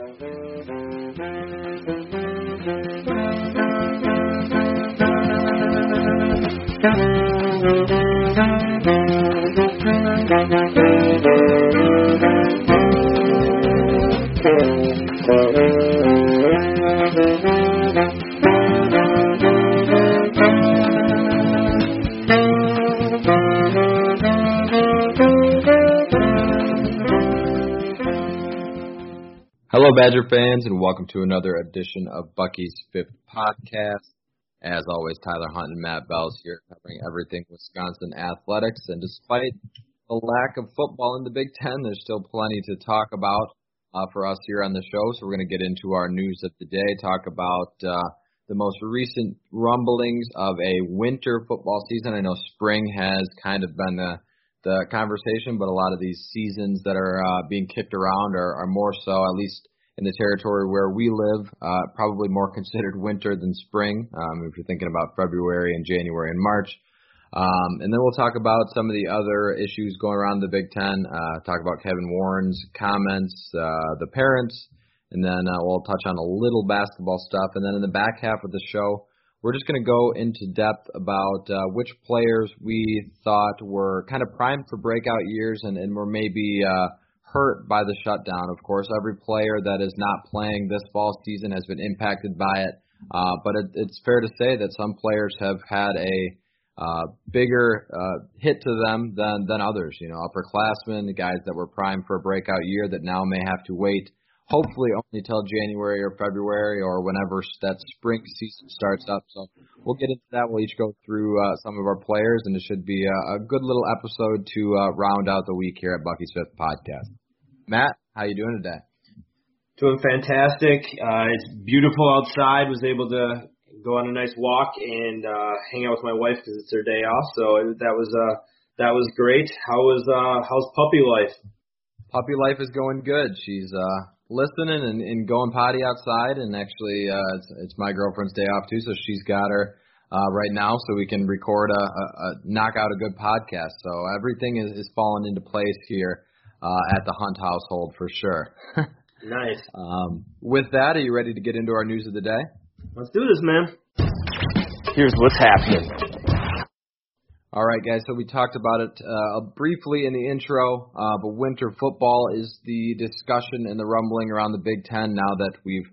Hello, Badger fans, and welcome to another edition of Bucky's Fifth Podcast. As always, Tyler Hunt and Matt Bells here covering everything Wisconsin athletics. And despite the lack of football in the Big Ten, there's still plenty to talk about uh, for us here on the show. So we're going to get into our news of the day, talk about uh, the most recent rumblings of a winter football season. I know spring has kind of been the the conversation, but a lot of these seasons that are uh, being kicked around are, are more so, at least in the territory where we live, uh, probably more considered winter than spring. Um, if you're thinking about February and January and March. Um, and then we'll talk about some of the other issues going around the Big Ten. Uh, talk about Kevin Warren's comments, uh, the parents, and then uh, we'll touch on a little basketball stuff. And then in the back half of the show, we're just going to go into depth about uh, which players we thought were kind of primed for breakout years and, and were maybe uh, hurt by the shutdown. Of course, every player that is not playing this fall season has been impacted by it. Uh, but it, it's fair to say that some players have had a uh, bigger uh, hit to them than than others. You know, upperclassmen, the guys that were primed for a breakout year that now may have to wait, hopefully only till January or February or whenever that spring season starts up. So we'll get into that. We'll each go through uh, some of our players, and it should be a, a good little episode to uh, round out the week here at Bucky's Fifth Podcast. Matt, how you doing today? Doing fantastic. Uh, it's beautiful outside. Was able to go on a nice walk and uh, hang out with my wife because it's her day off. So that was uh, that was great. How was uh, how's puppy life? Puppy life is going good. She's uh, listening and, and going potty outside, and actually uh, it's, it's my girlfriend's day off too, so she's got her uh, right now, so we can record a, a, a knock out a good podcast. So everything is, is falling into place here uh, at the Hunt household for sure. nice. Um, with that, are you ready to get into our news of the day? Let's do this, man. Here's what's happening. All right, guys. So we talked about it uh, briefly in the intro, uh, but winter football is the discussion and the rumbling around the Big Ten now that we've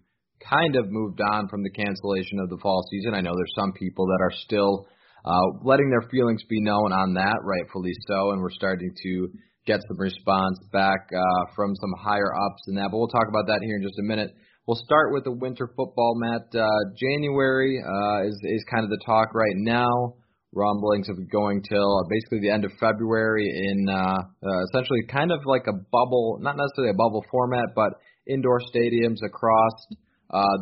kind of moved on from the cancellation of the fall season. I know there's some people that are still uh, letting their feelings be known on that, rightfully so, and we're starting to get some response back uh, from some higher ups and that. But we'll talk about that here in just a minute. We'll start with the winter football, Matt. Uh, January uh, is is kind of the talk right now. Rumblings of going till uh, basically the end of February in uh, uh, essentially kind of like a bubble, not necessarily a bubble format, but indoor stadiums across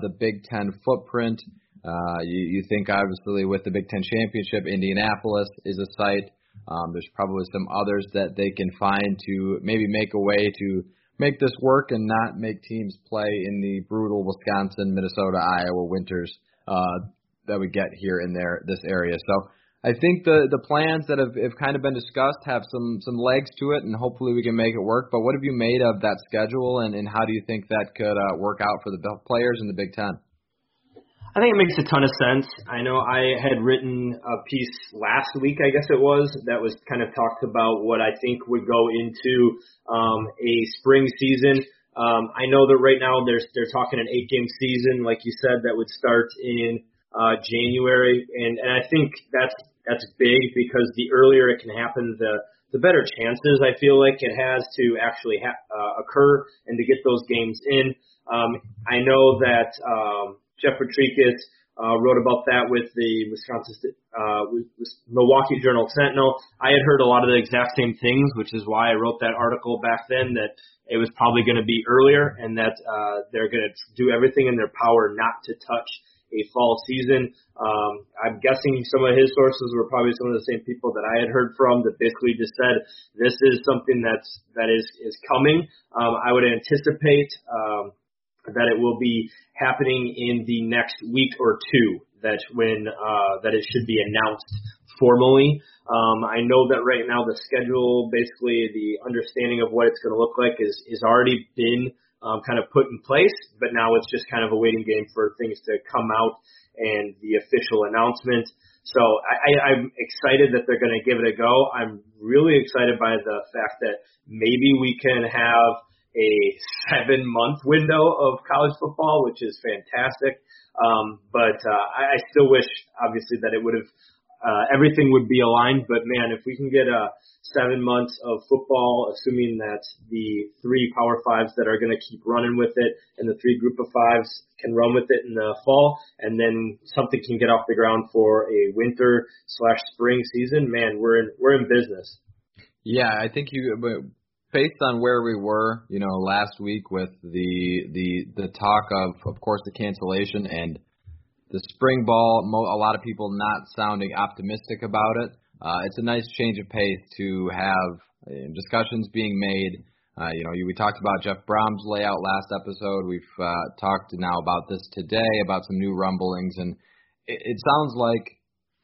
the Big Ten footprint. You, you think obviously with the Big Ten championship, Indianapolis is a site. Um, there's probably some others that they can find to maybe make a way to make this work and not make teams play in the brutal Wisconsin, Minnesota, Iowa winters uh, that we get here in there this area. So I think the the plans that have, have kind of been discussed have some some legs to it, and hopefully we can make it work. But what have you made of that schedule, and, and how do you think that could uh, work out for the players in the Big Ten? I think it makes a ton of sense. I know I had written a piece last week, I guess it was, that was kind of talked about what I think would go into um, a spring season. Um, I know that right now there's they're talking an eight game season, like you said, that would start in uh, January, and and I think that's that's big because the earlier it can happen, the the better chances I feel like it has to actually ha- uh, occur and to get those games in. Um, I know that um, Jeff Potrykus uh, wrote about that with the Wisconsin, uh, with Milwaukee Journal Sentinel. I had heard a lot of the exact same things, which is why I wrote that article back then that it was probably going to be earlier and that uh, they're going to do everything in their power not to touch a fall season. Um, I'm guessing some of his sources were probably some of the same people that I had heard from that basically just said this is something that's that is is coming. Um, I would anticipate. Um, that it will be happening in the next week or two. That when uh, that it should be announced formally. Um, I know that right now the schedule, basically the understanding of what it's going to look like, is is already been um, kind of put in place, but now it's just kind of a waiting game for things to come out and the official announcement. So I, I, I'm excited that they're going to give it a go. I'm really excited by the fact that maybe we can have a seven month window of college football, which is fantastic. Um, but uh, I, I still wish, obviously, that it would have uh, everything would be aligned. But man, if we can get a seven months of football, assuming that the three Power Fives that are going to keep running with it and the three Group of Fives can run with it in the fall, and then something can get off the ground for a winter slash spring season, man, we're in we're in business. Yeah, I think you based on where we were, you know, last week with the the the talk of of course the cancellation and the spring ball, a lot of people not sounding optimistic about it. Uh, it's a nice change of pace to have uh, discussions being made. Uh, you know, we talked about Jeff Brohm's layout last episode. We've uh, talked now about this today about some new rumblings, and it, it sounds like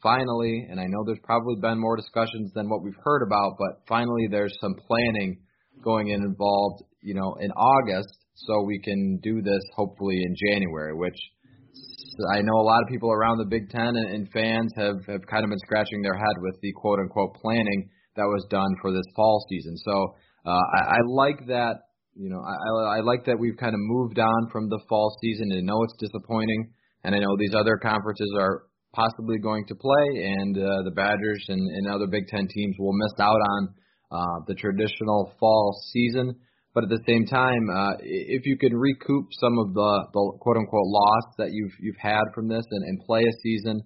finally, and I know there's probably been more discussions than what we've heard about, but finally there's some planning going in involved, you know, in August, so we can do this hopefully in January, which I know a lot of people around the Big Ten and, and fans have, have kind of been scratching their head with the quote unquote planning that was done for this fall season. So uh, I, I like that. You know, I, I like that we've kind of moved on from the fall season. I know it's disappointing, and I know these other conferences are possibly going to play, and uh, the Badgers and, and other Big Ten teams will miss out on uh, the traditional fall season. But at the same time, uh, if you can recoup some of the, the quote unquote loss that you've you've had from this and, and play a season,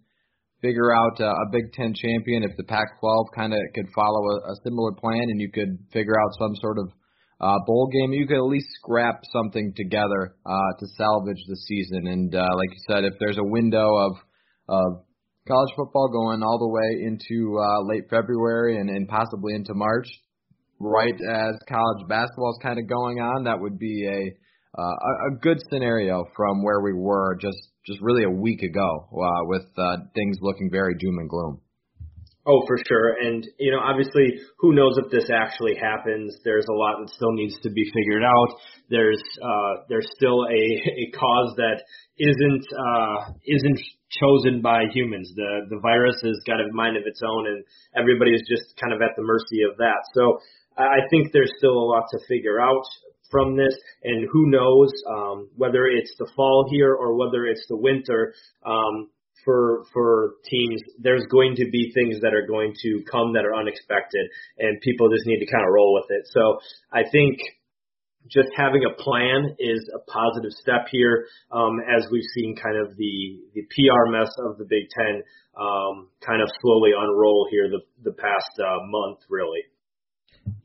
figure out uh, a Big Ten champion. If the Pac-12 kind of could follow a, a similar plan, and you could figure out some sort of uh, bowl game, you could at least scrap something together uh, to salvage the season. And uh, like you said, if there's a window of of college football going all the way into uh, late February and, and possibly into March, right as college basketball is kind of going on, that would be a uh, a good scenario from where we were just just really a week ago, uh, with uh, things looking very doom and gloom. Oh, for sure. And, you know, obviously, who knows if this actually happens? There's a lot that still needs to be figured out. There's, uh, there's still a, a cause that isn't, uh, isn't chosen by humans. The, the virus has got a mind of its own and everybody is just kind of at the mercy of that. So I think there's still a lot to figure out from this, and who knows um, whether it's the fall here or whether it's the winter. Um, for for teams, there's going to be things that are going to come that are unexpected, and people just need to kind of roll with it. So I think just having a plan is a positive step here, um, as we've seen kind of the the PR mess of the Big Ten um, kind of slowly unroll here the the past uh, month, really.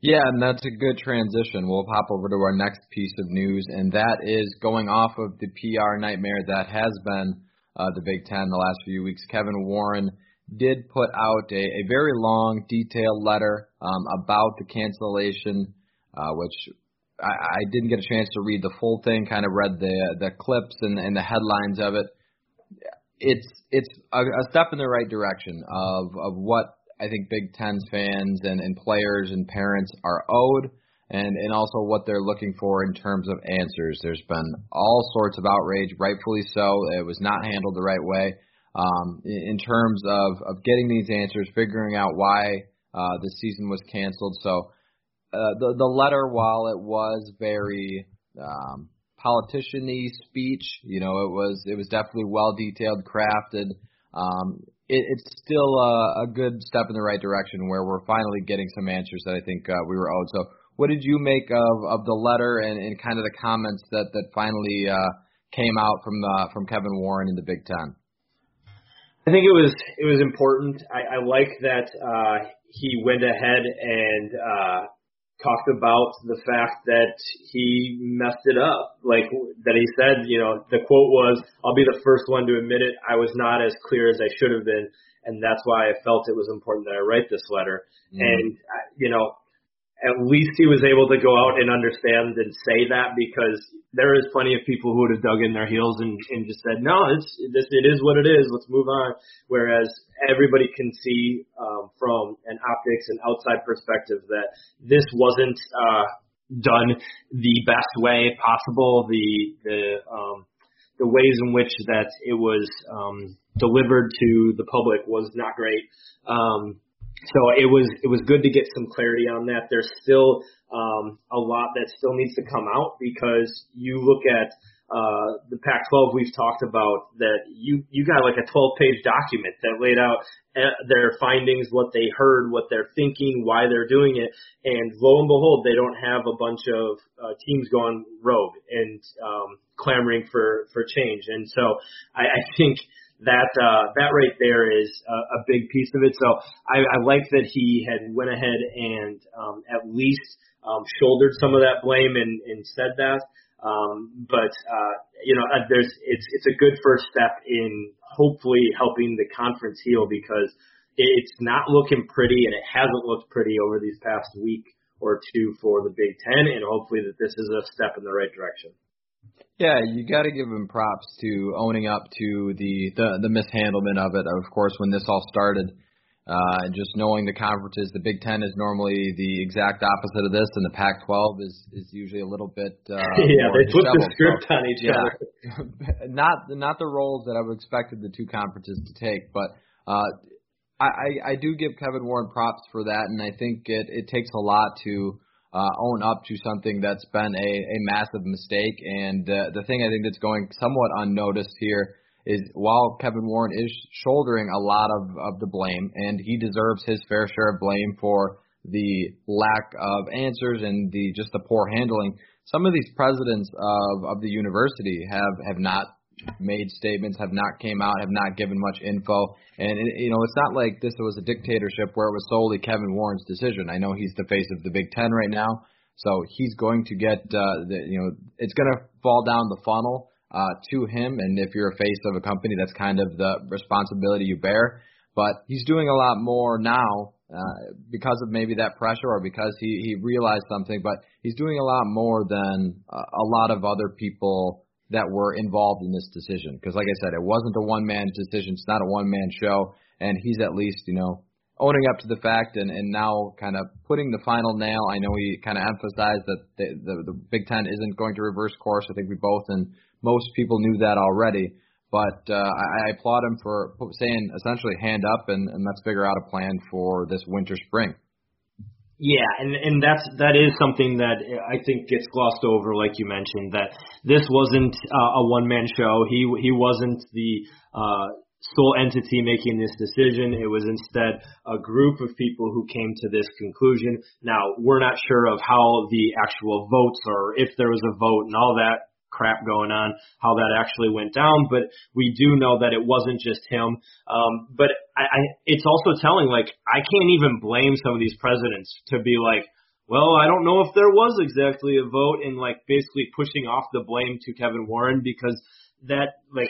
Yeah, and that's a good transition. We'll pop over to our next piece of news, and that is going off of the PR nightmare that has been uh, the Big Ten the last few weeks. Kevin Warren did put out a, a very long, detailed letter um, about the cancellation, uh, which I, I didn't get a chance to read the full thing. Kind of read the the clips and, and the headlines of it. It's it's a, a step in the right direction of of what I think Big Ten fans and, and players and parents are owed, and, and also what they're looking for in terms of answers. There's been all sorts of outrage, rightfully so. It was not handled the right way. Um, in, terms of, of getting these answers, figuring out why uh, the season was canceled. So uh, the the letter, while it was very um, politician-y speech, you know, it was it was definitely well detailed, crafted. Um, it, it's still a, a good step in the right direction where we're finally getting some answers that I think uh, we were owed. So, what did you make of, of the letter and, and kind of the comments that that finally uh, came out from the, from Kevin Warren in the Big Ten? I think it was it was important. I, I like that uh, he went ahead and uh, talked about the fact that he messed it up. Like that he said, you know, the quote was, I'll be the first one to admit it. I was not as clear as I should have been. And that's why I felt it was important that I write this letter. Mm. And, uh, you know, at least he was able to go out and understand and say that because there is plenty of people who would have dug in their heels and, and just said, no, it's this it is what it is. Let's move on. Whereas everybody can see um, from an optics and outside perspective that this wasn't uh, done the best way possible. The the um, the ways in which that it was um, delivered to the public was not great. Um, so it was it was good to get some clarity on that. There's still um, a lot that still needs to come out because you look at uh, the Pac-12 we've talked about that you you got like a 12-page document that laid out uh, their findings, what they heard, what they're thinking, why they're doing it, and lo and behold, they don't have a bunch of uh, teams going rogue and um, clamoring for for change. And so I, I think that uh, that right there is a, a big piece of it. So I, I like that he had went ahead and um, at least um, shouldered some of that blame and, and said that. Um, but uh, you know, uh, there's it's it's a good first step in hopefully helping the conference heal because it's not looking pretty and it hasn't looked pretty over these past week or two for the Big Ten, and hopefully that this is a step in the right direction. Yeah, you got to give him props to owning up to the, the the mishandlement of it. Of course, when this all started, uh, and just knowing the conferences, the Big Ten is normally the exact opposite of this, and the Pac-12 is is usually a little bit. Uh, yeah, they flip the script so, on each yeah, other. not not the roles that I've expected the two conferences to take, but uh, I, I do give Kevin Warren props for that, and I think it it takes a lot to uh, own up to something that's been a, a massive mistake. And uh, the thing I think that's going somewhat unnoticed here is while Kevin Warren is shouldering a lot of, of the blame, and he deserves his fair share of blame for the lack of answers and the just the poor handling. Some of these presidents of, of the university have, have not made statements, have not came out, have not given much info. And it, you know, it's not like this was a dictatorship where it was solely Kevin Warren's decision. I know he's the face of the Big Ten right now, so he's going to get uh, the you know it's going to fall down the funnel uh, to him. And if you're a face of a company, that's kind of the responsibility you bear. But he's doing a lot more now uh, because of maybe that pressure or because he he realized something. But he's doing a lot more than uh, a lot of other people that were involved in this decision. Because, like I said, it wasn't a one man decision. It's not a one man show, and he's at least, you know, owning up to the fact and and now kind of putting the final nail. I know he kind of emphasized that the, the the Big Ten isn't going to reverse course. I think we both and most people knew that already. But uh, I, I applaud him for saying essentially hand up and, and let's figure out a plan for this winter spring. Yeah, and and that's that is something that I think gets glossed over, like you mentioned, that this wasn't uh, a one man show. He he wasn't the uh, sole entity making this decision. It was instead a group of people who came to this conclusion. Now we're not sure of how the actual votes or if there was a vote and all that crap going on, how that actually went down, but we do know that it wasn't just him. Um, but I, I, it's also telling, like, I can't even blame some of these presidents to be like, well, I don't know if there was exactly a vote and like basically pushing off the blame to Kevin Warren because that like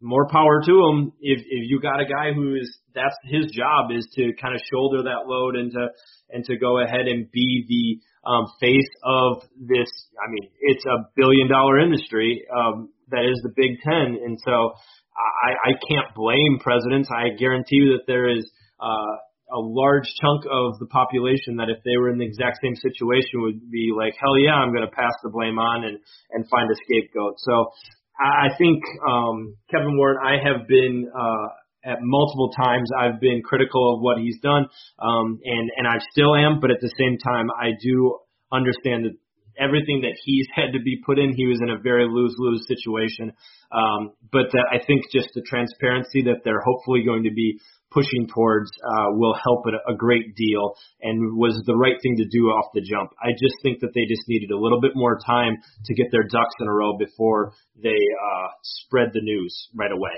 more power to him if if you got a guy who is that's his job is to kind of shoulder that load and to and to go ahead and be the um, face of this. I mean, it's a billion dollar industry um, that is the Big Ten, and so I, I can't blame presidents. I guarantee you that there is. Uh, a large chunk of the population that if they were in the exact same situation would be like, hell yeah, I'm going to pass the blame on and and find a scapegoat. So I think um, Kevin Warren, I have been uh, at multiple times. I've been critical of what he's done, um, and and I still am. But at the same time, I do understand that everything that he's had to be put in, he was in a very lose lose situation. Um, but that I think just the transparency that they're hopefully going to be pushing towards uh, will help it a great deal and was the right thing to do off the jump. I just think that they just needed a little bit more time to get their ducks in a row before they uh, spread the news right away.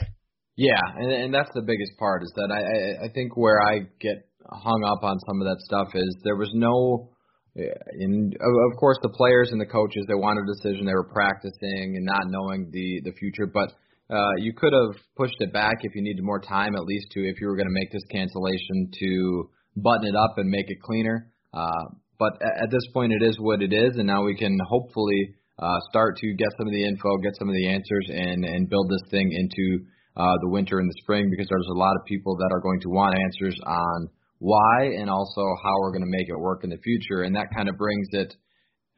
Yeah, and, and that's the biggest part is that I, I I think where I get hung up on some of that stuff is there was no. In of course the players and the coaches they wanted a decision they were practicing and not knowing the the future but uh, you could have pushed it back if you needed more time, at least to if you were going to make this cancellation to button it up and make it cleaner. Uh, but at, at this point, it is what it is, and now we can hopefully uh, start to get some of the info, get some of the answers, and and build this thing into uh, the winter and the spring because there's a lot of people that are going to want answers on why and also how we're going to make it work in the future, and that kind of brings it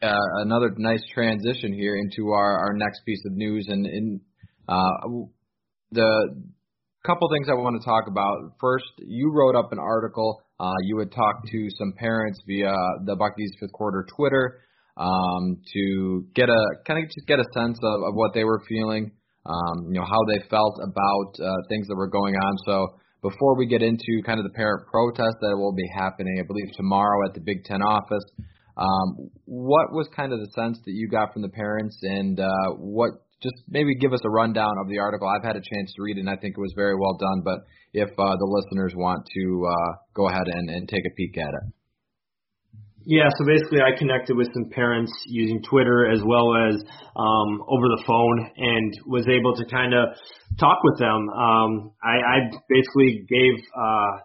uh, another nice transition here into our, our next piece of news, and in uh, the couple things I want to talk about. First, you wrote up an article. Uh, you had talked to some parents via the Bucky's fifth quarter Twitter um, to get a kind of just get a sense of, of what they were feeling, um, you know, how they felt about uh, things that were going on. So before we get into kind of the parent protest that will be happening, I believe tomorrow at the Big Ten office, um, what was kind of the sense that you got from the parents, and uh, what just maybe give us a rundown of the article? I've had a chance to read it, and I think it was very well done. But if uh, the listeners want to uh, go ahead and, and take a peek at it. Yeah, so basically I connected with some parents using Twitter as well as um, over the phone and was able to kind of talk with them. Um, I, I basically gave, uh,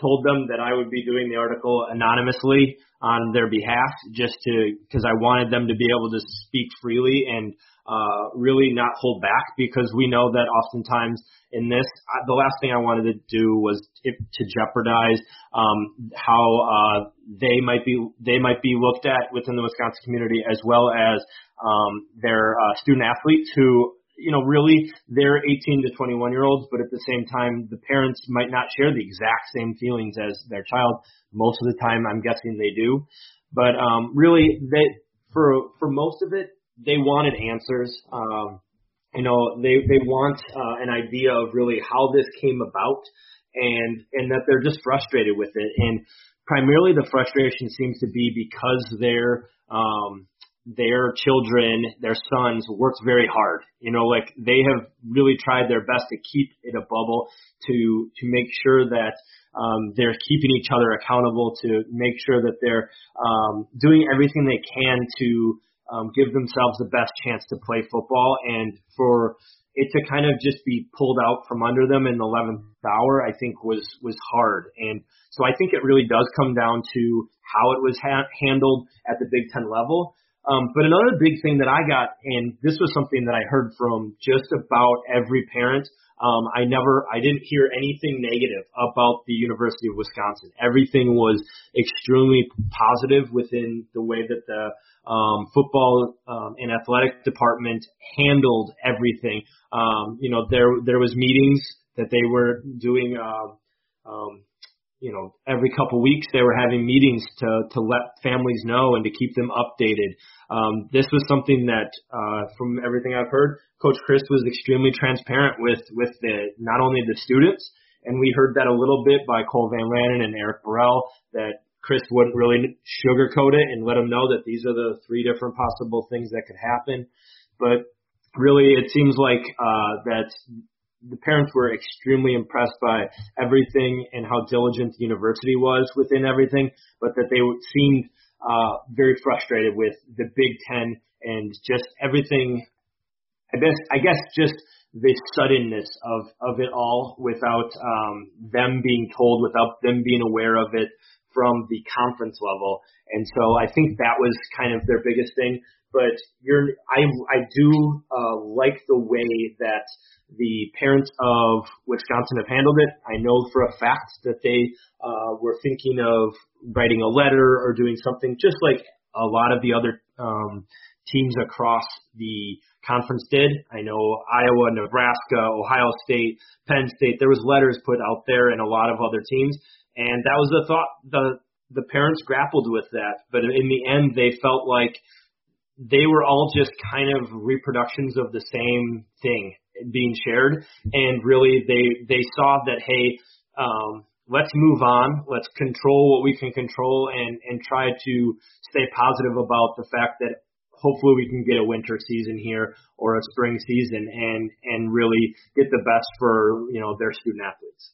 told them that I would be doing the article anonymously on their behalf just to, because I wanted them to be able to speak freely and uh, really not hold back because we know that oftentimes in this, I, the last thing I wanted to do was if, to jeopardize um, how uh, they might be they might be looked at within the Wisconsin community as well as um, their uh, student athletes who you know, really they're 18 to 21 year olds, but at the same time, the parents might not share the exact same feelings as their child. Most of the time, I'm guessing they do. But um, really, they for for most of it, they wanted answers. Um, you know, they they want uh, an idea of really how this came about, and and that they're just frustrated with it. And primarily, the frustration seems to be because they're um, their children, their sons worked very hard. You know, like they have really tried their best to keep it a bubble to to make sure that um, they're keeping each other accountable, to make sure that they're um, doing everything they can to um, give themselves the best chance to play football, and for it to kind of just be pulled out from under them in the 11th hour, I think was was hard. And so I think it really does come down to how it was ha- handled at the Big Ten level. Um, but another big thing that I got, and this was something that I heard from just about every parent. Um, I never, I didn't hear anything negative about the University of Wisconsin. Everything was extremely positive within the way that the um, football um, and athletic department handled everything. Um, you know, there there was meetings that they were doing. Uh, um, you know, every couple weeks they were having meetings to to let families know and to keep them updated. Um, this was something that, uh, from everything I've heard, Coach Chryst was extremely transparent with with the not only the students, and we heard that a little bit by Cole Van Lanen and Eric Burrell that Chryst wouldn't really sugarcoat it and let them know that these are the three different possible things that could happen. But really, it seems like uh, that the parents were extremely impressed by everything and how diligent the university was within everything, but that they seemed uh, very frustrated with the Big Ten and just everything. I guess I guess just the suddenness of of it all without um, them being told, without them being aware of it from the conference level. And so I think that was kind of their biggest thing. But you're, I I do uh, like the way that the parents of Wisconsin have handled it. I know for a fact that they uh, were thinking of writing a letter or doing something just like a lot of the other um, teams across the conference did. I know Iowa, Nebraska, Ohio State, Penn State. There was letters put out there, and a lot of other teams, and that was the thought. The the parents grappled with that, but in the end, they felt like they were all just kind of reproductions of the same thing being shared, and really they they saw that hey, um, let's move on, let's control what we can control, and and try to stay positive about the fact that hopefully we can get a winter season here or a spring season and and really get the best for you know their student athletes.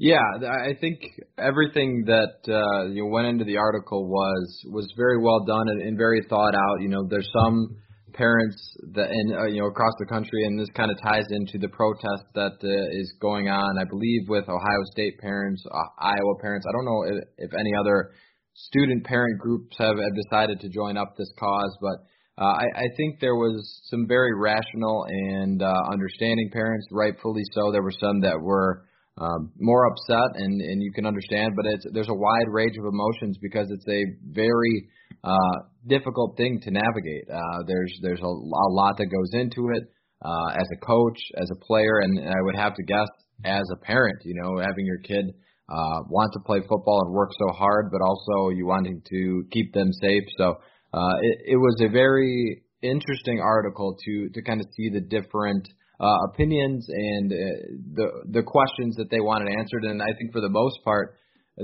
Yeah, I think everything that uh, you know, went into the article was was very well done and, and very thought out. You know, there's some parents that and uh, you know across the country, and this kind of ties into the protest that uh, is going on. I believe with Ohio State parents, uh, Iowa parents. I don't know if, if any other student parent groups have, have decided to join up this cause, but uh, I, I think there was some very rational and uh, understanding parents, rightfully so. There were some that were um, more upset, and and you can understand. But it's there's a wide range of emotions because it's a very uh, difficult thing to navigate. Uh, there's there's a, a lot that goes into it uh, as a coach, as a player, and, and I would have to guess as a parent. You know, having your kid uh, want to play football and work so hard, but also you wanting to keep them safe. So uh, it, it was a very interesting article to to kind of see the different uh, opinions and uh, the the questions that they wanted answered. And I think for the most part,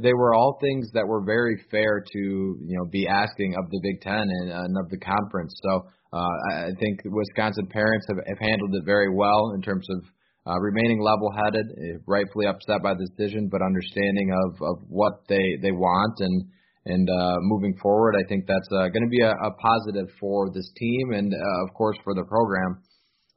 they were all things that were very fair to you know be asking of the Big Ten and, and of the conference. So uh, I think Wisconsin parents have, have handled it very well in terms of uh, remaining level-headed, eh, rightfully upset by the decision, but understanding of, of what they, they want and and uh, moving forward, I think that's uh, going to be a, a positive for this team and uh, of course for the program.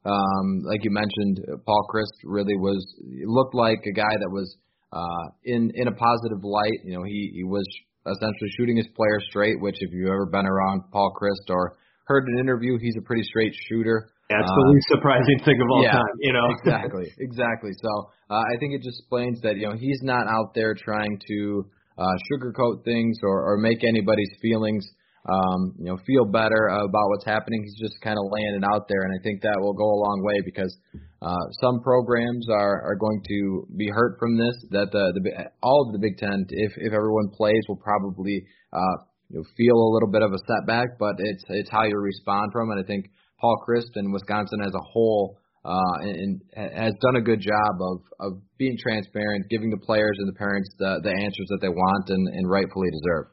Um, like you mentioned, Paul Chryst really was looked like a guy that was uh, in in a positive light. You know, he he was essentially shooting his players straight. Which, if you've ever been around Paul Chryst or heard an interview, he's a pretty straight shooter. Yeah, it's the least surprising thing of all yeah, time, you know. exactly, exactly. So uh, I think it just explains that you know he's not out there trying to uh, sugarcoat things or, or make anybody's feelings um, you know, feel better about what's happening. He's just kind of laying it out there, and I think that will go a long way because uh, some programs are are going to be hurt from this. That the the all of the Big Ten, if if everyone plays, will probably uh, you know, feel a little bit of a setback, but it's it's how you respond from it. I think Paul Chryst and Wisconsin as a whole. Uh, and, and has done a good job of of being transparent, giving the players and the parents the the answers that they want and, and rightfully deserve.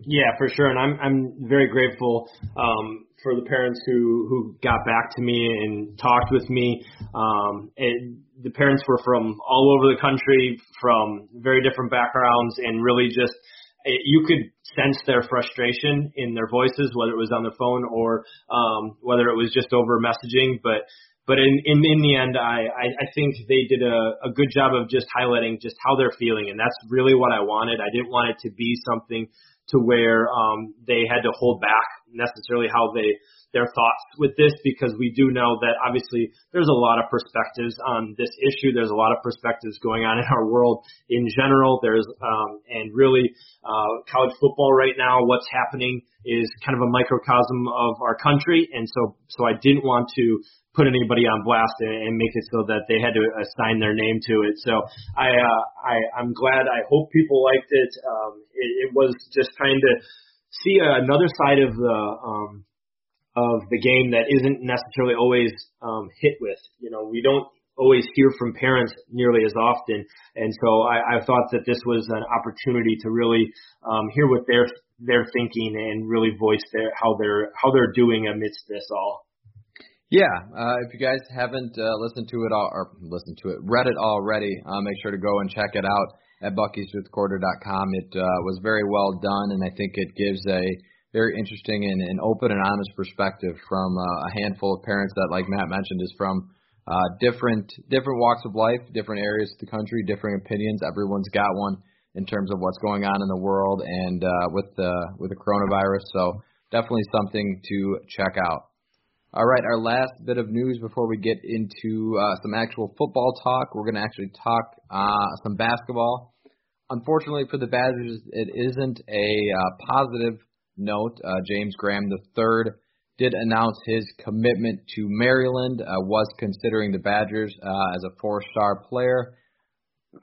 Yeah, for sure, and I'm I'm very grateful um, for the parents who who got back to me and talked with me. Um, and the parents were from all over the country, from very different backgrounds, and really just it, you could sense their frustration in their voices, whether it was on the phone or um, whether it was just over messaging. But but in in, in the end, I, I I think they did a, a good job of just highlighting just how they're feeling, and that's really what I wanted. I didn't want it to be something to where um, they had to hold back necessarily how they their thoughts with this because we do know that obviously there's a lot of perspectives on this issue. There's a lot of perspectives going on in our world in general. There's um, and really uh, college football right now. What's happening is kind of a microcosm of our country, and so so I didn't want to put anybody on blast and, and make it so that they had to assign their name to it. So I, uh, I I'm glad. I hope people liked it. Um, it, it was just kind of see another side of the um, of the game that isn't necessarily always um, hit with. You know, we don't always hear from parents nearly as often, and so I, I thought that this was an opportunity to really um, hear what they're they're thinking and really voice their how they're how they're doing amidst this all. Yeah, uh, if you guys haven't uh, listened to it all, or listened to it, read it already, uh, make sure to go and check it out at buckysfifthquarter.com. It uh, was very well done, and I think it gives a very interesting and, and open and honest perspective from uh, a handful of parents that, like Matt mentioned, is from uh, different different walks of life, different areas of the country, different opinions. Everyone's got one in terms of what's going on in the world and uh, with the with the coronavirus. So definitely something to check out. All right, our last bit of news before we get into uh, some actual football talk. We're going to actually talk uh, some basketball. Unfortunately for the Badgers, it isn't a uh, positive note. Uh, James Graham III did announce his commitment to Maryland, uh, was considering the Badgers uh, as a four-star player.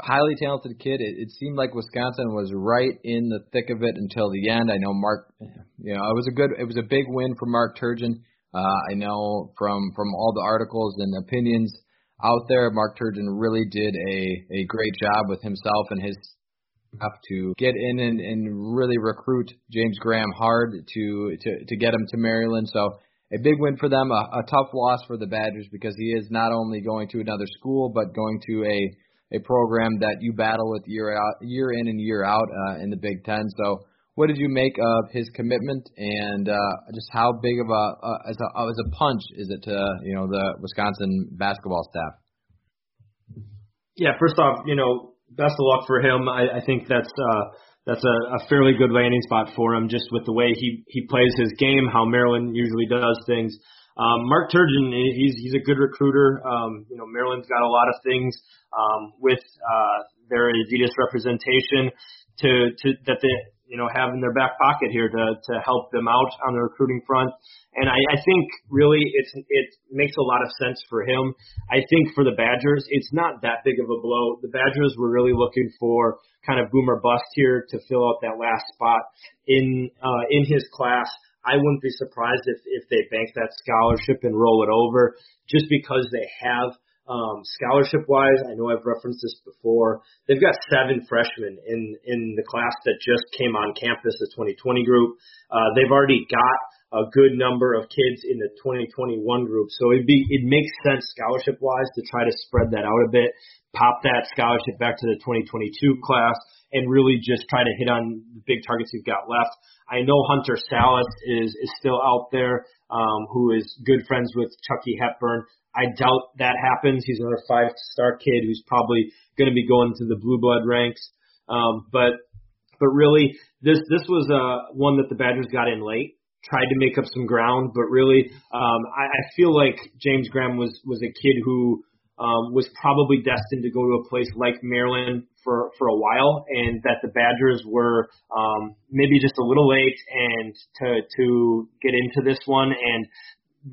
Highly talented kid. It, it seemed like Wisconsin was right in the thick of it until the end. I know Mark, you know, it was a good, it was a big win for Mark Turgeon uh, I know from from all the articles and opinions out there, Mark Turgeon really did a a great job with himself and his staff to get in and, and really recruit James Graham hard to to to get him to Maryland. So a big win for them, a, a tough loss for the Badgers because he is not only going to another school but going to a a program that you battle with year out year in and year out uh, in the Big Ten. So what did you make of his commitment, and uh, just how big of a uh, as a as a punch is it to you know the Wisconsin basketball staff? Yeah, first off, you know, best of luck for him. I, I think that's uh, that's a, a fairly good landing spot for him, just with the way he he plays his game, how Maryland usually does things. Um, Mark Turgeon, he's he's a good recruiter. Um, you know, Maryland's got a lot of things um, with uh, their Adidas representation to to that they you know have in their back pocket here to to help them out on the recruiting front. And I, I think really it's it makes a lot of sense for him. I think for the Badgers, it's not that big of a blow. The Badgers were really looking for kind of boomer bust here to fill out that last spot in uh, in his class. I wouldn't be surprised if if they bank that scholarship and roll it over, just because they have um, scholarship wise, I know I've referenced this before. They've got seven freshmen in in the class that just came on campus, the 2020 group. Uh, they've already got a good number of kids in the 2021 group, so it'd be it makes sense scholarship wise to try to spread that out a bit, pop that scholarship back to the 2022 class, and really just try to hit on the big targets you've got left. I know Hunter Sallis is is still out there, um, who is good friends with Chucky Hepburn. I doubt that happens. He's another five star kid who's probably going to be going to the blue blood ranks. Um, but but really, this this was uh, one that the Badgers got in late. Tried to make up some ground, but really, um, I, I feel like James Graham was was a kid who um, was probably destined to go to a place like Maryland for for a while, and that the Badgers were um, maybe just a little late and to to get into this one, and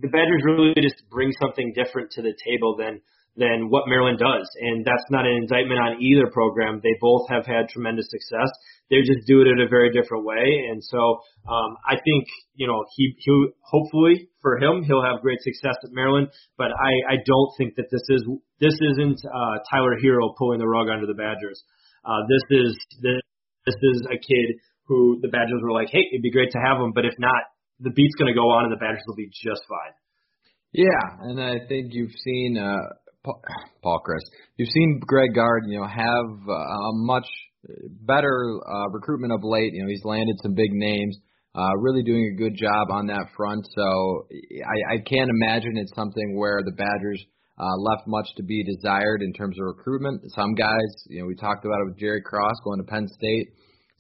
the Badgers really just bring something different to the table than than what Maryland does, and that's not an indictment on either program. They both have had tremendous success. They just do it in a very different way, and so um, I think you know he he hopefully for him he'll have great success at Maryland, but I I don't think that this is this isn't uh, Tyler Herro pulling the rug under the Badgers. Uh, this is this, this is a kid who the Badgers were like, hey, it'd be great to have him, but if not, the beat's going to go on and the Badgers will be just fine. Yeah, and I think you've seen uh, Paul Chryst, you've seen Greg Gard, you know, have uh, a much better uh, recruitment of late. You know, he's landed some big names, uh, really doing a good job on that front. So I, I can't imagine it's something where the Badgers uh, left much to be desired in terms of recruitment. Some guys, you know, we talked about it with Jerry Cross going to Penn State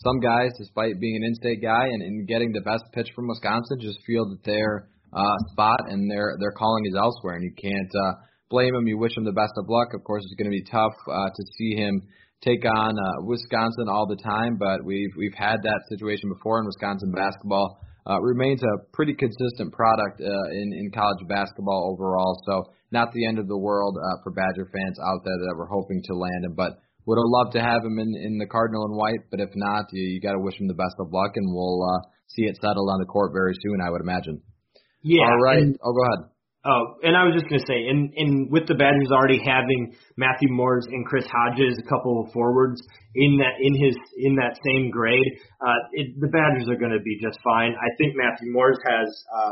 some guys, despite being an in-state guy and, and getting the best pitch from Wisconsin, just feel that their uh, spot and their their calling is elsewhere, and you can't uh, blame him. You wish him the best of luck. Of course, it's going to be tough uh, to see him take on uh, Wisconsin all the time, but we've we've had that situation before in Wisconsin basketball. Uh, remains a pretty consistent product uh, in in college basketball overall. So not the end of the world uh, for Badger fans out there that we're hoping to land him, but would have loved to have him in in the cardinal and white, but if not, you, you got to wish him the best of luck, and we'll uh, see it settled on the court very soon, I would imagine. Yeah. All right. And, oh, go ahead. Oh, and I was just gonna say, in in with the Badgers already having Matthew Mors and Chris Hodges, a couple of forwards in that in his in that same grade, uh, it, the Badgers are gonna be just fine. I think Matthew Mors has uh,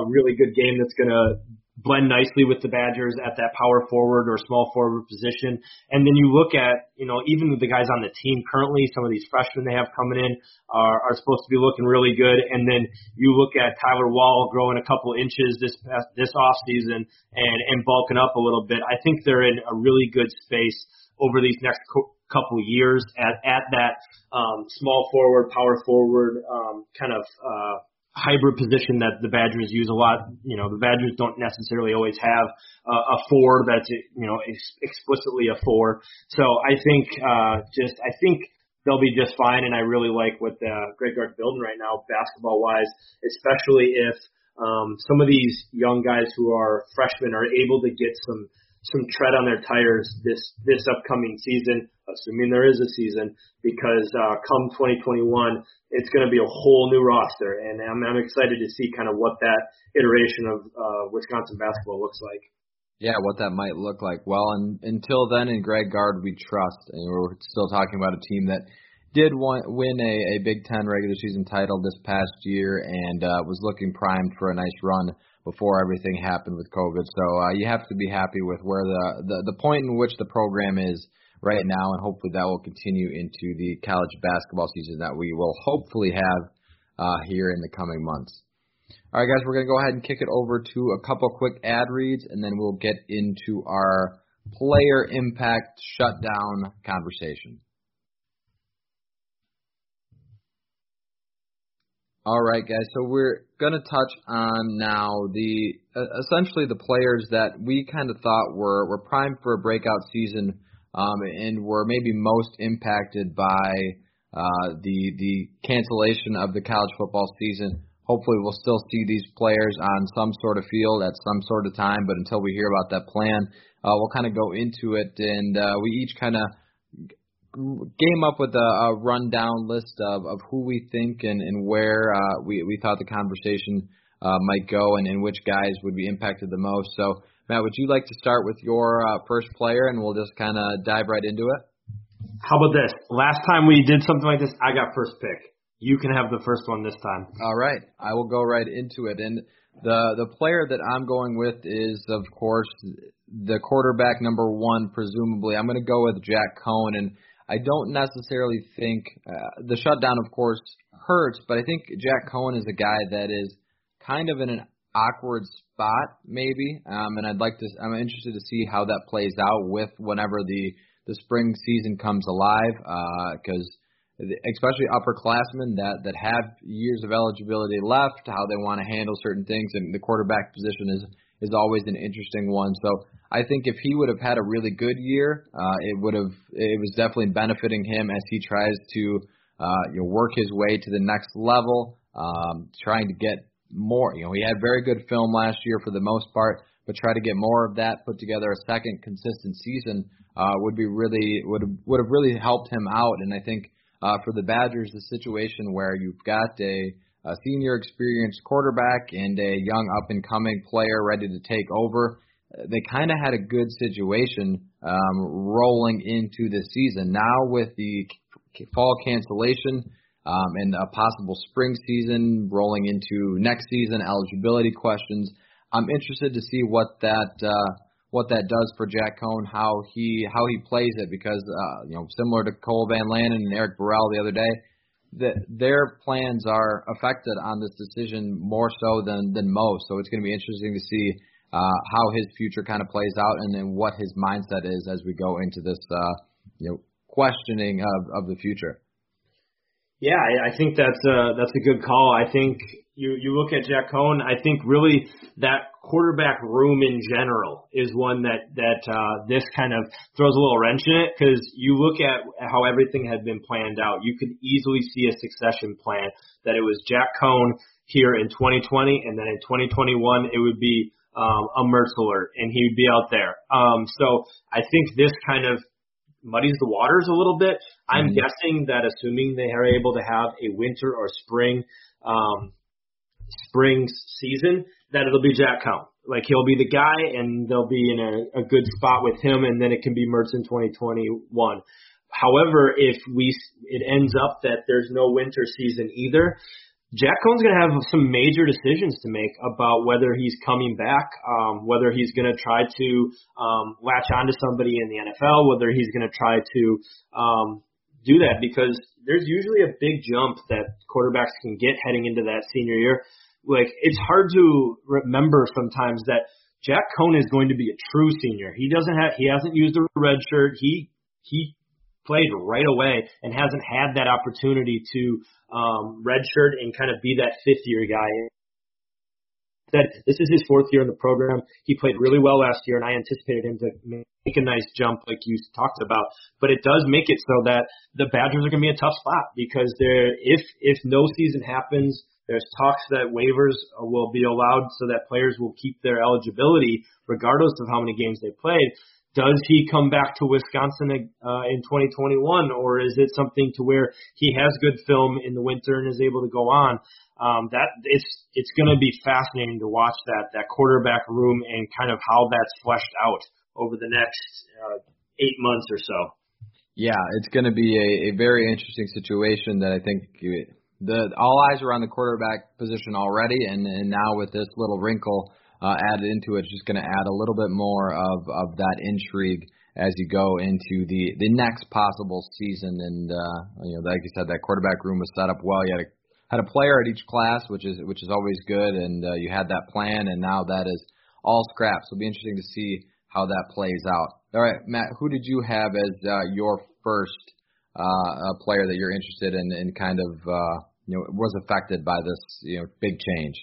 a really good game that's gonna blend nicely with the Badgers at that power forward or small forward position. And then you look at, you know, even the guys on the team currently, some of these freshmen they have coming in are, are supposed to be looking really good. And then you look at Tyler Wahl growing a couple inches this past, this off season and, and bulking up a little bit. I think they're in a really good space over these next co- couple years at, at that um, small forward, power forward um, kind of uh, hybrid position that the Badgers use a lot. You know, the Badgers don't necessarily always have uh, a four that's you know ex- explicitly a four. So I think uh, just I think they'll be just fine, and I really like what uh, Greg Gard's building right now, basketball wise, especially if um, some of these young guys who are freshmen are able to get some some tread on their tires this this upcoming season, assuming there is a season, because uh, come 2021, it's going to be a whole new roster, and I'm, I'm excited to see kind of what that iteration of uh, Wisconsin basketball looks like. Yeah, what that might look like. Well, and until then, in Greg Gard, we trust, and we're still talking about a team that did win a, a Big Ten regular season title this past year and uh, was looking primed for a nice run before everything happened with COVID. So uh, you have to be happy with where the, the the point in which the program is right now, and hopefully that will continue into the college basketball season that we will hopefully have uh, here in the coming months. All right, guys, we're going to go ahead and kick it over to a couple quick ad reads, and then we'll get into our player impact shutdown conversation. All right, guys. So we're going to touch on now the uh, essentially the players that we kind of thought were were primed for a breakout season, um, and were maybe most impacted by uh, the the cancellation of the college football season. Hopefully, we'll still see these players on some sort of field at some sort of time. But until we hear about that plan, uh, we'll kind of go into it, and uh, we each kind of came up with a, a rundown list of, of who we think and, and where uh, we, we thought the conversation uh, might go and, and which guys would be impacted the most. So, Matt, would you like to start with your uh, first player and we'll just kind of dive right into it? How about this? Last time we did something like this, I got first pick. You can have the first one this time. All right. I will go right into it. And the the player that I'm going with is, of course, the quarterback number one, presumably. I'm going to go with Jack Coan. And I don't necessarily think uh, the shutdown, of course, hurts, but I think Jack Coan is a guy that is kind of in an awkward spot, maybe. Um, and I'd like to, I'm interested to see how that plays out with whenever the the spring season comes alive, because uh, especially upperclassmen that that have years of eligibility left, how they want to handle certain things, and the quarterback position is is always an interesting one. So I think if he would have had a really good year, uh, it would have it was definitely benefiting him as he tries to uh, you know work his way to the next level, um, trying to get more. You know, he had very good film last year for the most part, but try to get more of that, put together a second consistent season uh, would be really would have, would have really helped him out. And I think uh, for the Badgers, the situation where you've got a a senior experienced quarterback and a young up and coming player ready to take over they kind of had a good situation um, rolling into the season. Now with the fall cancellation um, and a possible spring season rolling into next season, eligibility questions. I'm interested to see what that uh, what that does for Jack Coan, how he how he plays it, because uh, you know similar to Cole Van Lanen and Eric Burrell the other day, that their plans are affected on this decision more so than than most. So it's going to be interesting to see uh, how his future kind of plays out, and then what his mindset is as we go into this, uh, you know, questioning of of the future. Yeah, I, I think that's a that's a good call. I think you you look at Jack Coan. I think really that quarterback room in general is one that that uh, this kind of throws a little wrench in it because you look at how everything had been planned out. You could easily see a succession plan that it was Jack Coan here in 2020, and then in 2021 it would be um, a Mertz alert, and he'd be out there. Um, so I think this kind of muddies the waters a little bit. I'm mm-hmm. guessing that assuming they are able to have a winter or spring um, spring season, that it'll be Jack Coan. Like he'll be the guy, and they'll be in a, a good spot with him, and then it can be Mertz in 2021. However, if we it ends up that there's no winter season either, Jack Coan's going to have some major decisions to make about whether he's coming back, um, whether he's going to try to um, latch onto somebody in the NFL, whether he's going to try to um, do that because there's usually a big jump that quarterbacks can get heading into that senior year. Like it's hard to remember sometimes that Jack Coan is going to be a true senior. He doesn't have he hasn't used a red shirt. He he played right away and hasn't had that opportunity to um, redshirt and kind of be that fifth year guy. That this is his fourth year in the program. He played really well last year, and I anticipated him to make a nice jump, like you talked about. But it does make it so that the Badgers are going to be a tough spot because there, if if no season happens, there's talks that waivers will be allowed so that players will keep their eligibility regardless of how many games they played does he come back to Wisconsin uh, in 2021, or is it something to where he has good film in the winter and is able to go on? Um, that it's it's going to be fascinating to watch that that quarterback room and kind of how that's fleshed out over the next uh, eight months or so. Yeah, it's going to be a, a very interesting situation that I think the all eyes are on the quarterback position already, and and now with this little wrinkle uh, added into it. It's just going to add a little bit more of of that intrigue as you go into the the next possible season. And uh, you know, like you said, that quarterback room was set up well. You had a had a player at each class, which is which is always good, and uh, you had that plan, and now that is all scraps. So it'll be interesting to see how that plays out. All right, Matt, who did you have as uh, your first uh, player that you're interested in, in kind of uh, you know was affected by this you know big change?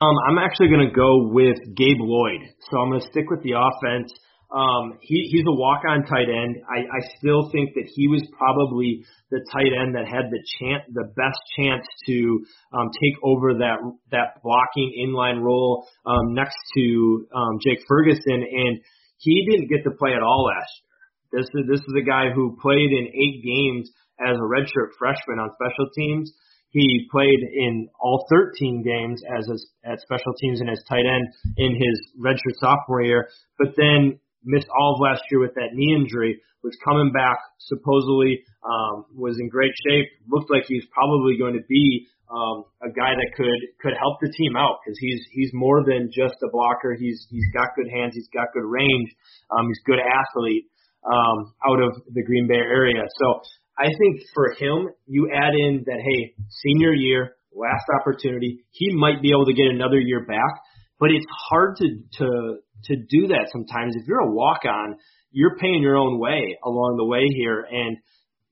Um, I'm actually going to go with Gabe Lloyd. So I'm going to stick with the offense. Um, he, he's a walk-on tight end. I, I still think that he was probably the tight end that had the chance, the best chance to um, take over that that blocking inline role um, next to um, Jake Ferguson, and he didn't get to play at all last year. This is this is a guy who played in eight games as a redshirt freshman on special teams. He played in all 13 games as a, at special teams and as tight end in his redshirt sophomore year, but then missed all of last year with that knee injury, was coming back supposedly, um, was in great shape, looked like he was probably going to be um, a guy that could could help the team out because he's he's more than just a blocker. He's he's got good hands, he's got good range, um, he's good athlete um, out of the Green Bay area. So I think for him, you add in that hey, senior year, last opportunity, he might be able to get another year back, but it's hard to to to do that sometimes. If you're a walk on, you're paying your own way along the way here, and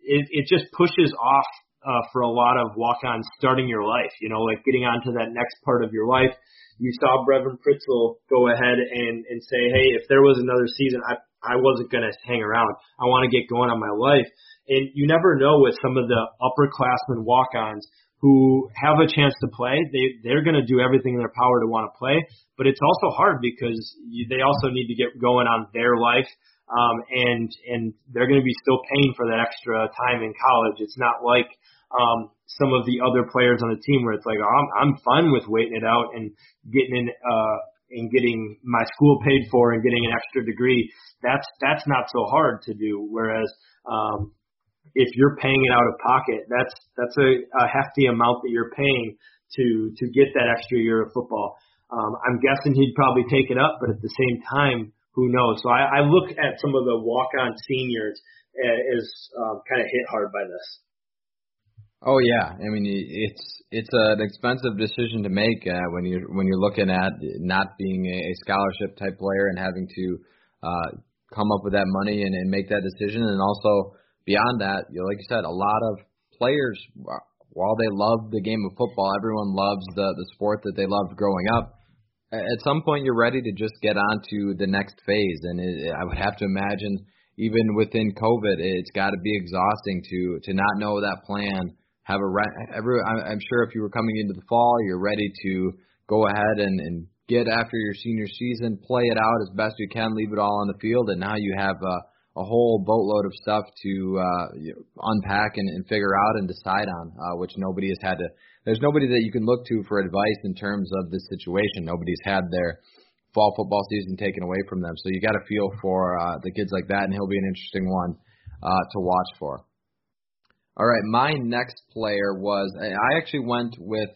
it, it just pushes off uh, for a lot of walk ons starting your life. You know, like getting on to that next part of your life. You saw Brevin Pritzel go ahead and and say, hey, if there was another season, I I wasn't going to hang around. I want to get going on my life. And you never know with some of the upperclassmen walk-ons who have a chance to play. They they're going to do everything in their power to want to play, but it's also hard because you, they also need to get going on their life, um, and and they're going to be still paying for that extra time in college. It's not like um, some of the other players on the team where it's like oh, I'm I'm fine with waiting it out and getting in uh, and getting my school paid for and getting an extra degree. That's that's not so hard to do. Whereas um, if you're paying it out of pocket, that's that's a, a hefty amount that you're paying to to get that extra year of football. Um, I'm guessing he'd probably take it up, but at the same time, who knows? So I, I look at some of the walk-on seniors as um, kind of hit hard by this. Oh yeah, I mean it's it's an expensive decision to make uh, when you're when you're looking at not being a scholarship type player and having to uh, come up with that money and, and make that decision, and also beyond that, you know, like you said, a lot of players, while they love the game of football, everyone loves the the sport that they loved growing up. At some point, you're ready to just get on to the next phase, and it, I would have to imagine, even within COVID, it's got to be exhausting to to not know that plan. Have a every, I'm sure if you were coming into the fall, you're ready to go ahead and, and get after your senior season, play it out as best you can, leave it all on the field, and now you have a a whole boatload of stuff to uh, unpack and, and figure out and decide on, uh, which nobody has had to. There's nobody that you can look to for advice in terms of this situation. Nobody's had their fall football season taken away from them, so you got to feel for uh, the kids like that, and he'll be an interesting one uh, to watch for. All right, my next player was I actually went with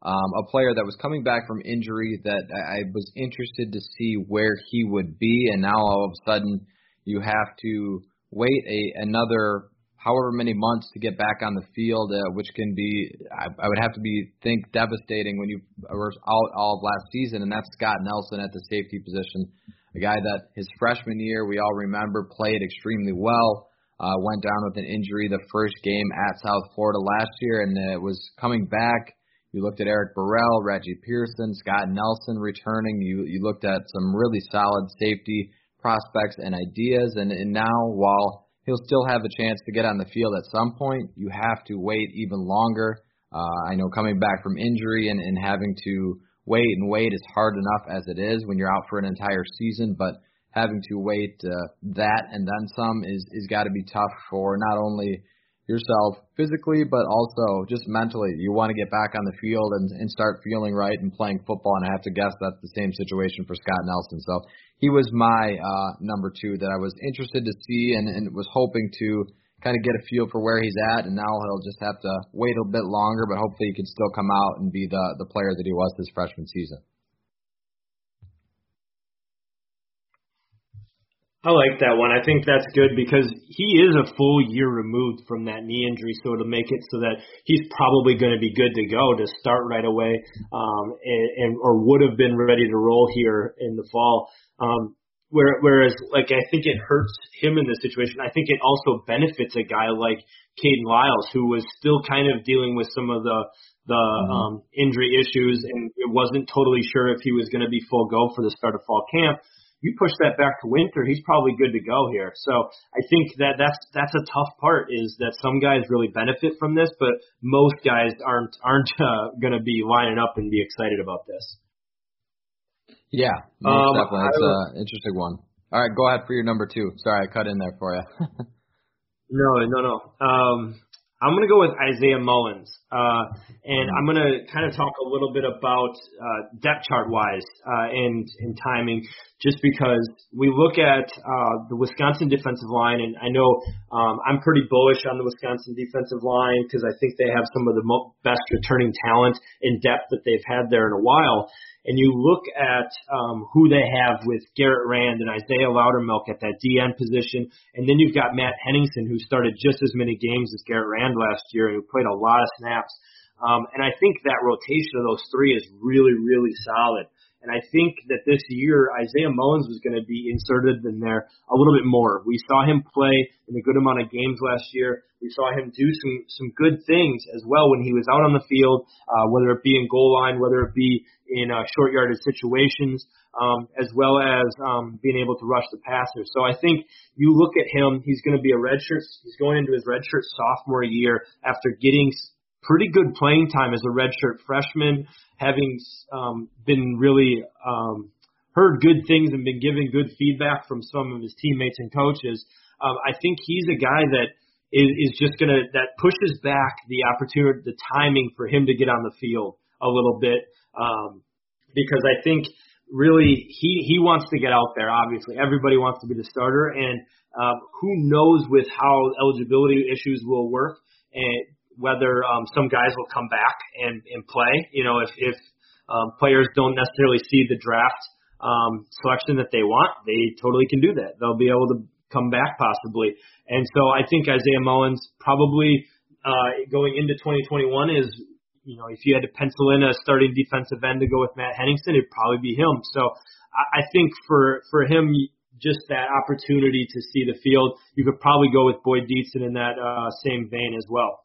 um, a player that was coming back from injury that I was interested to see where he would be, and now all of a sudden you have to wait a another however many months to get back on the field, uh, which can be I, I would have to be think devastating when you were out all of last season, and that's Scott Nelson at the safety position, a guy that his freshman year we all remember played extremely well. Uh, went down with an injury the first game at South Florida last year, and it was coming back. You looked at Eric Burrell, Reggie Pearson, Scott Nelson returning. You you looked at some really solid safety prospects and ideas. And, and now, while he'll still have a chance to get on the field at some point, you have to wait even longer. Uh, I know coming back from injury and, and having to wait and wait is hard enough as it is when you're out for an entire season, but having to wait uh, that and then some is is got to be tough for not only yourself physically, but also just mentally. You want to get back on the field and, and start feeling right and playing football. And I have to guess that's the same situation for Scott Nelson. So he was my uh, number two that I was interested to see and, and was hoping to kind of get a feel for where he's at. And now he'll just have to wait a bit longer, but hopefully he can still come out and be the the player that he was his freshman season. I like that one. I think that's good because he is a full year removed from that knee injury, so to make it so that he's probably going to be good to go to start right away, um, and, and or would have been ready to roll here in the fall. Um, where, whereas, like, I think it hurts him in this situation. I think it also benefits a guy like Kayden Lyles, who was still kind of dealing with some of the the mm-hmm. um, injury issues and it wasn't totally sure if he was going to be full go for the start of fall camp. You push that back to winter, he's probably good to go here. So I think that that's that's a tough part is that some guys really benefit from this, but most guys aren't aren't uh, going to be lining up and be excited about this. Yeah, um, definitely. It's an interesting one. All right, go ahead for your number two. Sorry, I cut in there for you. no, no, no. Um, I'm going to go with Isaiah Mullens, uh, and I'm going to kind of talk a little bit about uh, depth chart wise uh, and and timing, just because we look at uh, the Wisconsin defensive line, and I know um, I'm pretty bullish on the Wisconsin defensive line because I think they have some of the mo- best returning talent in depth that they've had there in a while and you look at um, who they have with Garrett Rand and Isaiah Loudermilk at that DN position, and then you've got Matt Henningsen who started just as many games as Garrett Rand last year and who played a lot of snaps. Um, and I think that rotation of those three is really, really solid. And I think that this year Isaiah Mullens was going to be inserted in there a little bit more. We saw him play in a good amount of games last year. We saw him do some some good things as well when he was out on the field, uh, whether it be in goal line, whether it be in uh, short yarded situations, um, as well as um, being able to rush the passer. So I think you look at him; he's going to be a redshirt. He's going into his redshirt sophomore year after getting pretty good playing time as a redshirt freshman, having um, been really um, heard good things and been given good feedback from some of his teammates and coaches. Um, I think he's a guy that is, is just to that pushes back the opportunity, the timing for him to get on the field a little bit, um, because I think really he he wants to get out there. Obviously, everybody wants to be the starter, and um, who knows with how eligibility issues will work. And whether um, some guys will come back and, and play. You know, if, if um, players don't necessarily see the draft um, selection that they want, they totally can do that. They'll be able to come back possibly. And so I think Isaiah Mullens probably uh, going into 2021 is, you know, if you had to pencil in a starting defensive end to go with Matt Henningsen, it'd probably be him. So I, I think for for him, just that opportunity to see the field, you could probably go with Boyd Dietzen in that uh, same vein as well.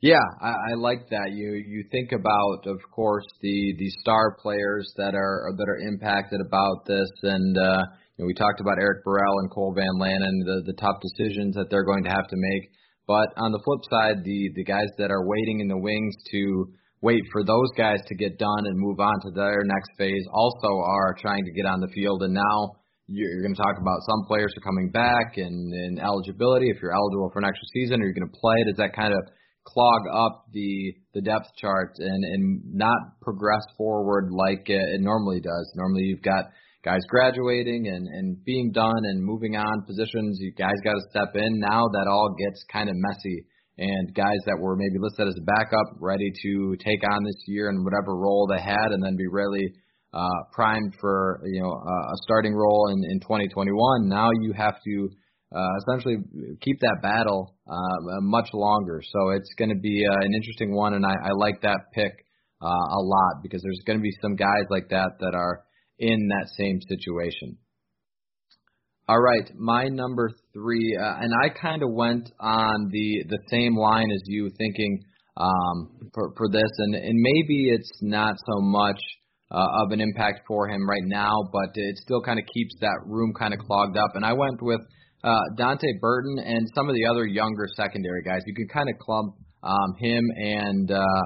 Yeah, I, I like that. You you think about, of course, the the star players that are that are impacted about this, and uh, you know, we talked about Eric Burrell and Cole Van Lanen, the the tough decisions that they're going to have to make. But on the flip side, the the guys that are waiting in the wings to wait for those guys to get done and move on to their next phase also are trying to get on the field. And now you're going to talk about some players are coming back and, and eligibility. If you're eligible for an extra season, are you going to play? Does that kind of clog up the the depth chart and and not progress forward like it normally does. Normally you've got guys graduating and and being done and moving on positions. You guys got to step in. Now that all gets kind of messy. And guys that were maybe listed as a backup, ready to take on this year in whatever role they had, and then be really uh, primed for you know a starting role in, in 2021. Now you have to uh, essentially keep that battle uh, much longer. So it's going to be uh, an interesting one, and I, I like that pick uh, a lot because there's going to be some guys like that that are in that same situation. All right, my number three, uh, and I kind of went on the the same line as you, thinking um, for for this, and and maybe it's not so much uh, of an impact for him right now, but it still kind of keeps that room kind of clogged up. And I went with uh, Donte Burton and some of the other younger secondary guys. You can kind of clump um, him and uh,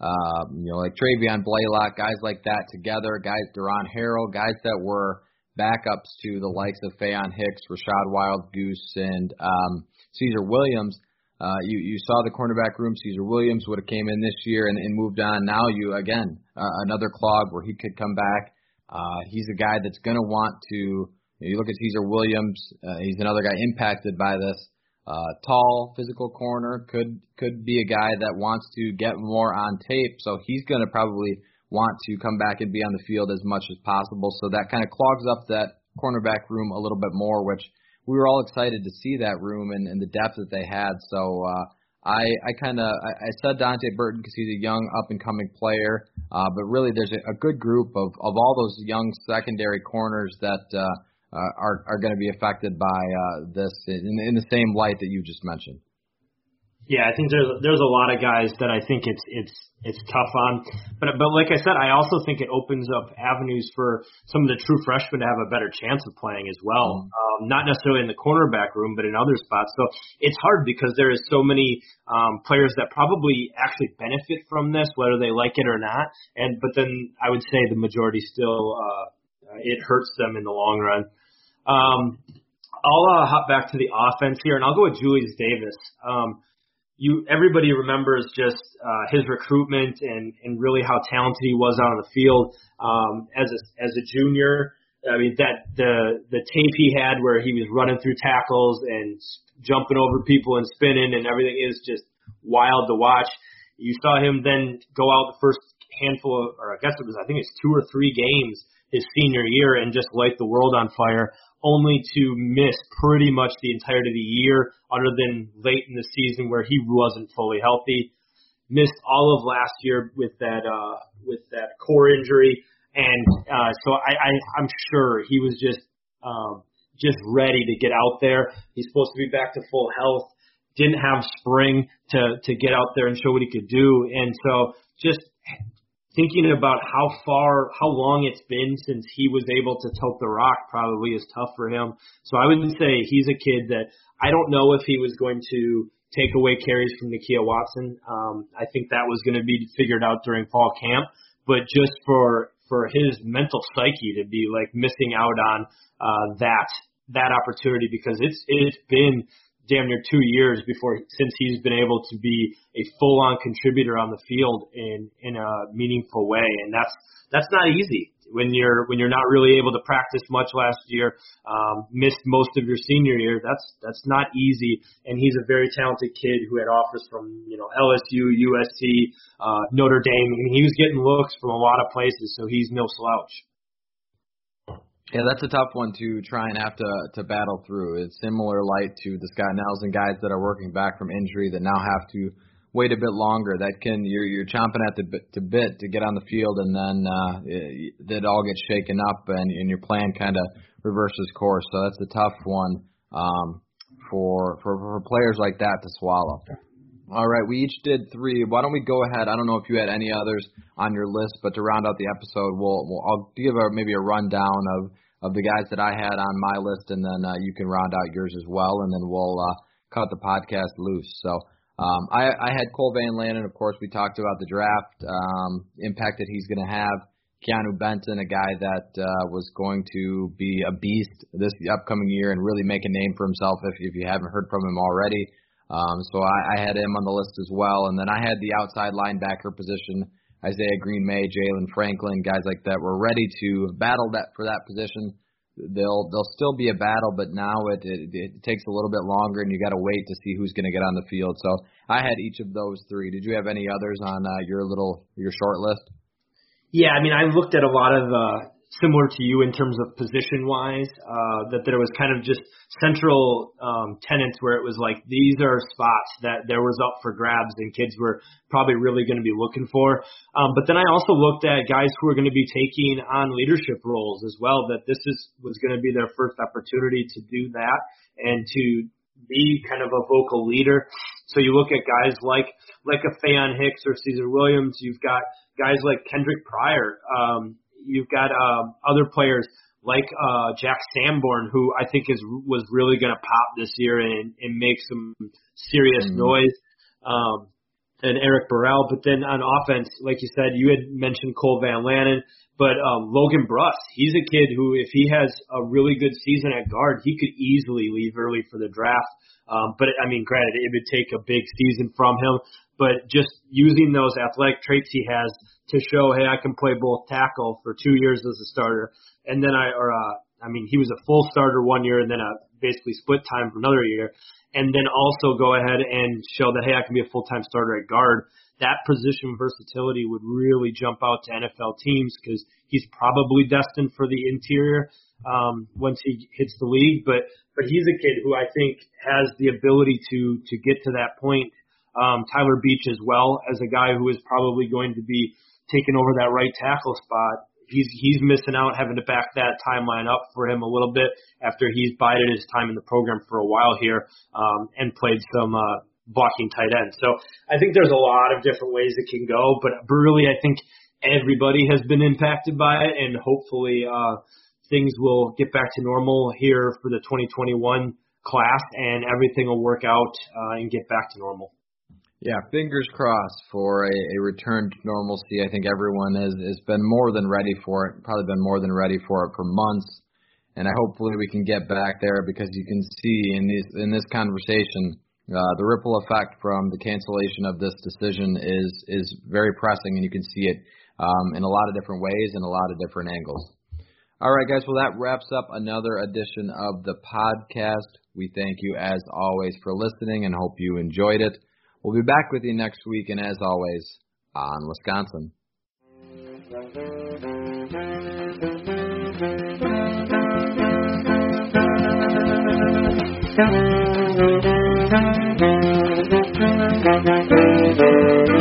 uh, you know like Travian Blaylock, guys like that together. Guys, Deron Harrell, guys that were backups to the likes of Faion Hicks, Rachad Wildgoose, and um, Caesar Williams. Uh, you you saw the cornerback room. Caesar Williams would have came in this year and, and moved on. Now you again uh, another clog where he could come back. Uh, he's a guy that's going to want to you look at Caesar Williams; uh, he's another guy impacted by this. Uh, tall, physical corner could could be a guy that wants to get more on tape, so he's going to probably want to come back and be on the field as much as possible. So that kind of clogs up that cornerback room a little bit more, which we were all excited to see that room and, and the depth that they had. So uh, I I kind of I, I said Donte Burton because he's a young up and coming player, uh, but really there's a, a good group of of all those young secondary corners that. Uh, uh, are are going to be affected by uh, this in, in the same light that you just mentioned. Yeah, I think there's there's a lot of guys that I think it's it's it's tough on, but but like I said, I also think it opens up avenues for some of the true freshmen to have a better chance of playing as well. Mm-hmm. Um, not necessarily in the cornerback room, but in other spots. So it's hard because there is so many um, players that probably actually benefit from this, whether they like it or not. And but then I would say the majority still uh, it hurts them in the long run. Um, I'll uh, hop back to the offense here, and I'll go with Julius Davis. Um, you everybody remembers just uh, his recruitment and and really how talented he was out on the field um, as a as a junior. I mean that the the tape he had where he was running through tackles and jumping over people and spinning and everything is just wild to watch. You saw him then go out the first handful of, or I guess it was I think it's two or three games his senior year and just light the world on fire only to miss pretty much the entirety of the year, other than late in the season where he wasn't fully healthy. Missed all of last year with that uh, with that core injury, and uh, so I, I I'm sure he was just um, just ready to get out there. He's supposed to be back to full health. Didn't have spring to to get out there and show what he could do, and so just thinking about how far, how long it's been since he was able to tote the rock probably is tough for him. So I would say he's a kid that I don't know if he was going to take away carries from Nakia Watson. Um, I think that was going to be figured out during fall camp, but just for for his mental psyche to be like missing out on uh, that that opportunity because it's it's been damn near two years before since he's been able to be a full on contributor on the field in in a meaningful way. And that's that's not easy when you're when you're not really able to practice much last year um missed most of your senior year. That's that's not easy. And he's a very talented kid who had offers from you know LSU USC uh Notre Dame. And he was getting looks from a lot of places so he's no slouch yeah, that's a tough one to try and have to to battle through. It's similar light to the Scott Nelson guys that are working back from injury that now have to wait a bit longer. That can you're you're chomping at the bit to bit to get on the field, and then uh, it, it all gets shaken up, and, and your plan kind of reverses course. So that's a tough one um, for, for for players like that to swallow. All right, we each did three. Why don't we go ahead? I don't know if you had any others on your list, but to round out the episode, we'll, we'll I'll give a, maybe a rundown of of the guys that I had on my list, and then uh, you can round out yours as well, and then we'll uh, cut the podcast loose. So um, I, I had Cole Van Lanen. Of course, we talked about the draft um, impact that he's going to have. Keeanu Benton, a guy that uh, was going to be a beast this upcoming year and really make a name for himself if, if you haven't heard from him already. Um, so I, I had him on the list as well. And then I had the outside linebacker position, Isaiah Green May, Jaylan Franklin, guys like that were ready to battle that for that position. They'll they'll still be a battle, but now it it, it takes a little bit longer, and you got to wait to see who's going to get on the field. So I had each of those three. Did you have any others on uh, your little your short list? Yeah, I mean, I looked at a lot of uh, similar to you in terms of position wise, uh, that there was kind of just central um, tenants where it was like these are spots that there was up for grabs and kids were probably really going to be looking for. Um, but then I also looked at guys who are going to be taking on leadership roles as well. That this is was going to be their first opportunity to do that and to be kind of a vocal leader. So you look at guys like like a Faion Hicks or Caesar Williams. You've got guys like Kendric Pryor. Um, you've got um, other players like uh, Jack Sanborn, who I think is was really going to pop this year and, and make some serious mm-hmm. noise. Um, and Eric Burrell, but then on offense, like you said, you had mentioned Cole Van Lanen, but um, Logan Bruss, he's a kid who, if he has a really good season at guard, he could easily leave early for the draft. Um, but I mean, granted, it would take a big season from him, but just using those athletic traits he has to show, hey, I can play both tackle for two years as a starter, and then I or uh, I mean, he was a full starter one year and then a basically split time for another year, and then also go ahead and show that hey, I can be a full time starter at guard. That position versatility would really jump out to NFL teams because he's probably destined for the interior um, once he hits the league. But but he's a kid who I think has the ability to to get to that point. Um, Tyler Beach as well as a guy who is probably going to be taking over that right tackle spot. he's he's missing out, having to back that timeline up for him a little bit after he's bided his time in the program for a while here um, and played some uh, blocking tight end. So I think there's a lot of different ways it can go, but really I think everybody has been impacted by it, and hopefully uh, things will get back to normal here for the 2021 class, and everything will work out uh, and get back to normal. Yeah, fingers crossed for a, a return to normalcy. I think everyone has, has been more than ready for it, probably been more than ready for it for months. And I hopefully we can get back there because you can see in these in this conversation uh, the ripple effect from the cancellation of this decision is is very pressing, and you can see it um, in a lot of different ways and a lot of different angles. All right, guys. Well, that wraps up another edition of the podcast. We thank you as always for listening and hope you enjoyed it. We'll be back with you next week, and as always, on Wisconsin. Thank you. Thank you.